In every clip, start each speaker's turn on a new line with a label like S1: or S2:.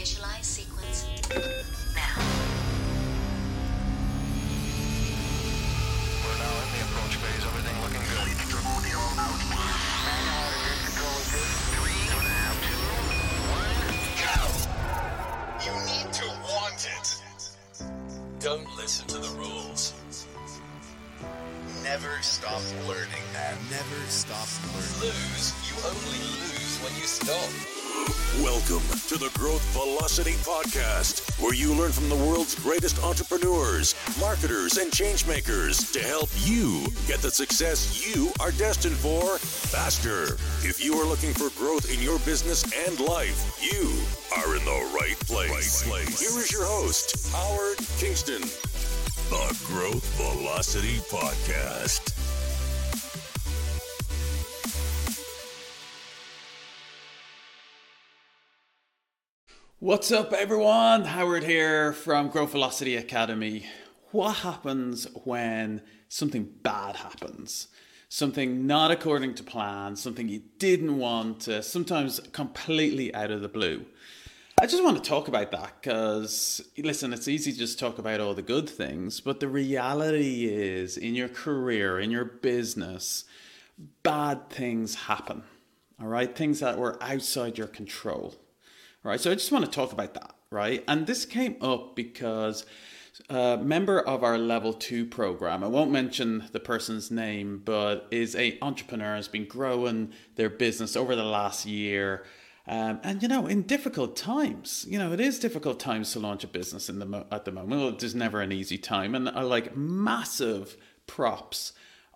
S1: Initialize sequence now.
S2: We're now in the approach phase. Everything looking good.
S3: You need to want it.
S4: Don't listen to the rules.
S3: Never stop learning, man.
S5: Never stop learning.
S4: Lose, you only lose when you stop.
S6: Welcome to the Growth Velocity Podcast, where you learn from the world's greatest entrepreneurs, marketers, and changemakers to help you get the success you are destined for faster. If you are looking for growth in your business and life, you are in the right place. Here is your host, Howard Kingston, the Growth Velocity Podcast.
S7: What's up, everyone? Howard here from Growth Velocity Academy. What happens when something bad happens? Something not according to plan, something you didn't want, uh, sometimes completely out of the blue. I just want to talk about that because, listen, it's easy to just talk about all the good things, but the reality is in your career, in your business, bad things happen. All right, things that were outside your control right? So I just want to talk about that, right? And this came up because a member of our level two program, I won't mention the person's name, but is a entrepreneur, has been growing their business over the last year. Um, and you know, in difficult times, you know, it is difficult times to launch a business in the mo- at the moment. Well, there's never an easy time, and I like massive props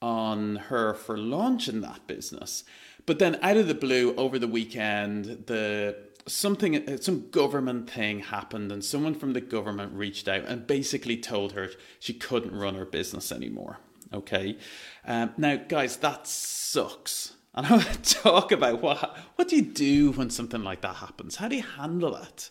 S7: on her for launching that business. But then, out of the blue, over the weekend, the something some government thing happened and someone from the government reached out and basically told her she couldn't run her business anymore okay? Um, now guys that sucks. And i want to talk about what what do you do when something like that happens? How do you handle it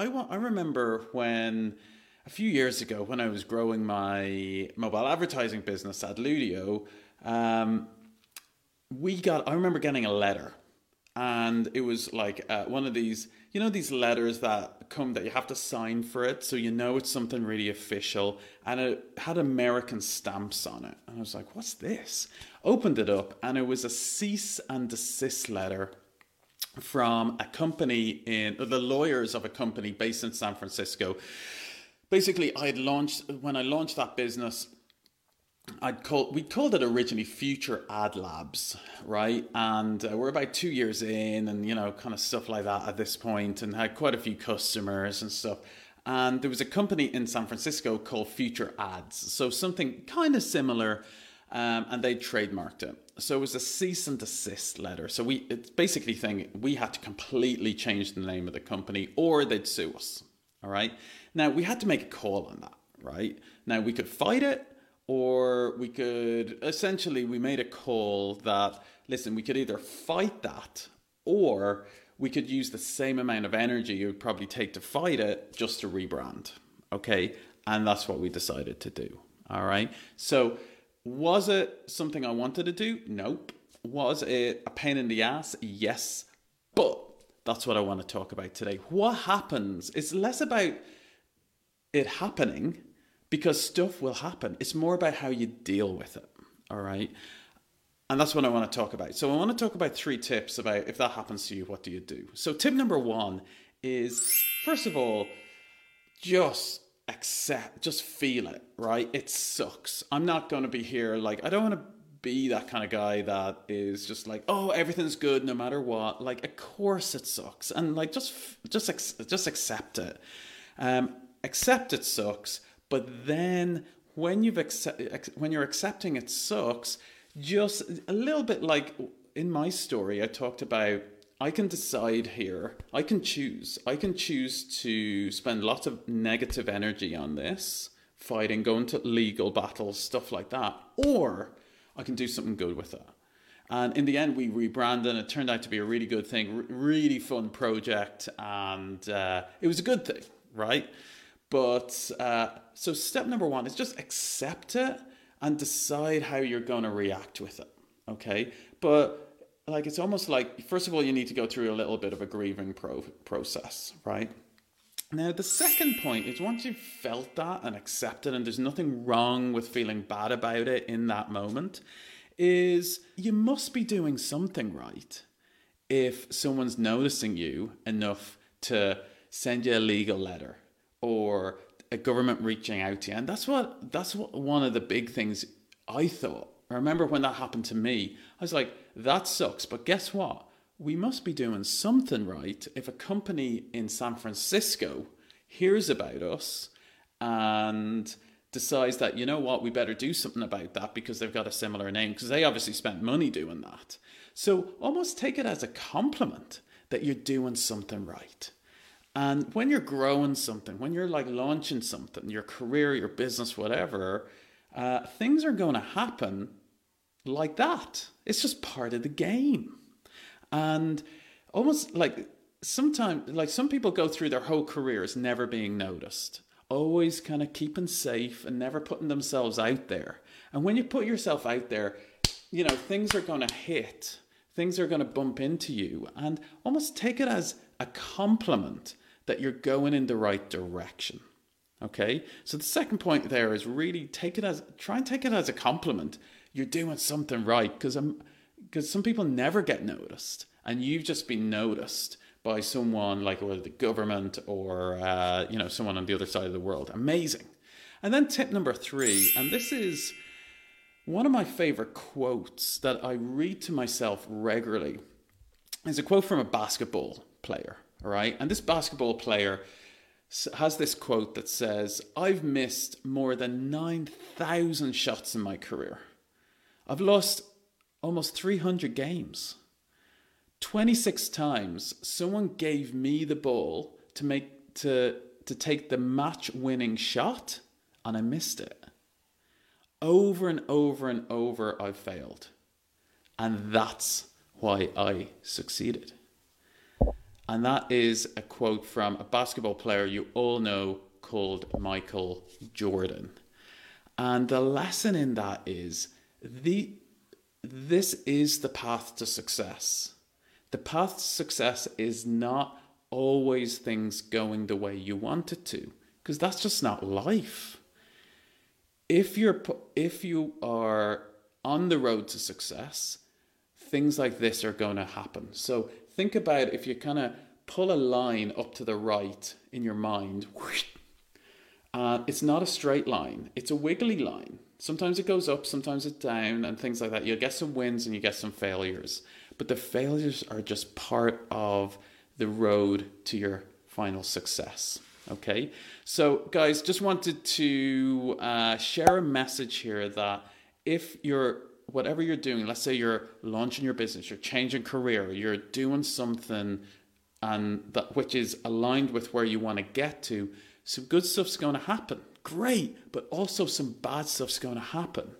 S7: I want. I remember when a few years ago when I was growing my mobile advertising business at Ludio, um, we got. I remember getting a letter, and it was like uh, one of these. You know these letters that come that you have to sign for it, so you know it's something really official, and it had American stamps on it. And I was like, "What's this?" Opened it up, and it was a cease and desist letter from a company in the lawyers of a company based in San Francisco. Basically, I had launched when I launched that business. I'd call we called it originally Future Ad Labs, right? And uh, we're about two years in, and you know, kind of stuff like that at this point, and had quite a few customers and stuff. And there was a company in San Francisco called Future Ads, so something kind of similar, um, and they trademarked it so it was a cease and desist letter. So we it's basically saying we had to completely change the name of the company or they'd sue us. All right. Now we had to make a call on that, right? Now we could fight it or we could essentially we made a call that listen, we could either fight that or we could use the same amount of energy it would probably take to fight it just to rebrand. Okay? And that's what we decided to do. All right. So was it something I wanted to do? Nope. Was it a pain in the ass? Yes. But that's what I want to talk about today. What happens? It's less about it happening because stuff will happen. It's more about how you deal with it. All right. And that's what I want to talk about. So I want to talk about three tips about if that happens to you, what do you do? So tip number one is first of all, just accept, just feel it, right? It sucks. I'm not going to be here like, I don't want to be that kind of guy that is just like, oh, everything's good no matter what. Like, of course it sucks, and like just just just accept it. Um, accept it sucks, but then when you've accept when you're accepting it sucks, just a little bit like in my story, I talked about I can decide here. I can choose. I can choose to spend lots of negative energy on this, fighting, going to legal battles, stuff like that, or I can do something good with it. And in the end, we rebranded, and it turned out to be a really good thing, really fun project, and uh, it was a good thing, right? But uh, so step number one is just accept it and decide how you're going to react with it, okay? But like it's almost like first of all, you need to go through a little bit of a grieving pro- process, right? Now, the second point is once you've felt that and accepted, and there's nothing wrong with feeling bad about it in that moment, is you must be doing something right if someone's noticing you enough to send you a legal letter or a government reaching out to you. And that's what that's what one of the big things I thought. I remember when that happened to me, I was like, that sucks. But guess what? We must be doing something right if a company in San Francisco hears about us and decides that, you know what, we better do something about that because they've got a similar name, because they obviously spent money doing that. So almost take it as a compliment that you're doing something right. And when you're growing something, when you're like launching something, your career, your business, whatever, uh, things are going to happen like that. It's just part of the game. And almost like sometimes, like some people go through their whole careers never being noticed, always kind of keeping safe and never putting themselves out there. And when you put yourself out there, you know, things are going to hit, things are going to bump into you, and almost take it as a compliment that you're going in the right direction. Okay, so the second point there is really take it as try and take it as a compliment. You're doing something right because I'm because some people never get noticed, and you've just been noticed by someone like whether the government or uh, you know someone on the other side of the world. Amazing. And then tip number three, and this is one of my favorite quotes that I read to myself regularly. Is a quote from a basketball player. All right, and this basketball player has this quote that says, I've missed more than 9,000 shots in my career. I've lost almost 300 games. 26 times someone gave me the ball to make to to take the match winning shot and I missed it. Over and over and over I failed. And that's why I succeeded. And that is a quote from a basketball player you all know called Michael Jordan. And the lesson in that is the this is the path to success. The path to success is not always things going the way you want it to, because that's just not life. If you're if you are on the road to success, things like this are going to happen. So think about if you kind of pull a line up to the right in your mind. Uh, it's not a straight line; it's a wiggly line. Sometimes it goes up, sometimes it's down, and things like that. You'll get some wins and you get some failures, but the failures are just part of the road to your final success. Okay, so guys, just wanted to uh, share a message here that if you're whatever you're doing, let's say you're launching your business, you're changing career, you're doing something and that which is aligned with where you want to get to, some good stuff's going to happen. Great, but also some bad stuff's going to happen.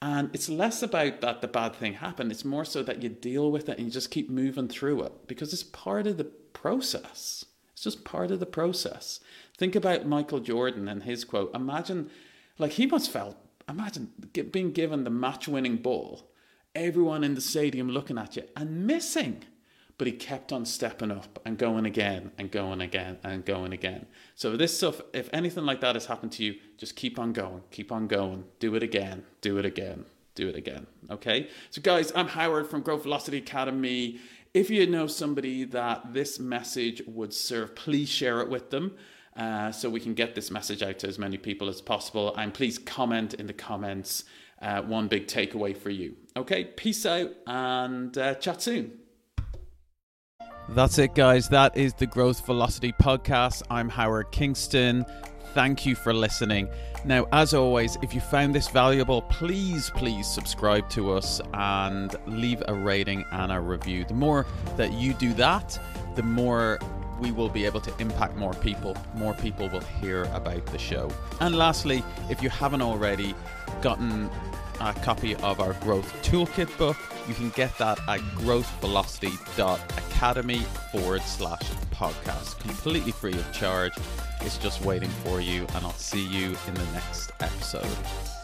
S7: And it's less about that the bad thing happened, it's more so that you deal with it and you just keep moving through it because it's part of the process. It's just part of the process. Think about Michael Jordan and his quote. Imagine, like, he must felt, imagine being given the match winning ball, everyone in the stadium looking at you and missing but he kept on stepping up and going again and going again and going again. So this stuff, if anything like that has happened to you, just keep on going, keep on going, do it again, do it again, do it again. Okay. So guys, I'm Howard from Growth Velocity Academy. If you know somebody that this message would serve, please share it with them. Uh, so we can get this message out to as many people as possible. And please comment in the comments uh, one big takeaway for you. Okay, peace out and uh, chat soon. That's it, guys. That is the Growth Velocity podcast. I'm Howard Kingston. Thank you for listening. Now, as always, if you found this valuable, please, please subscribe to us and leave a rating and a review. The more that you do that, the more we will be able to impact more people. More people will hear about the show. And lastly, if you haven't already gotten a copy of our Growth Toolkit book, You can get that at growthvelocity.academy forward slash podcast. Completely free of charge. It's just waiting for you, and I'll see you in the next episode.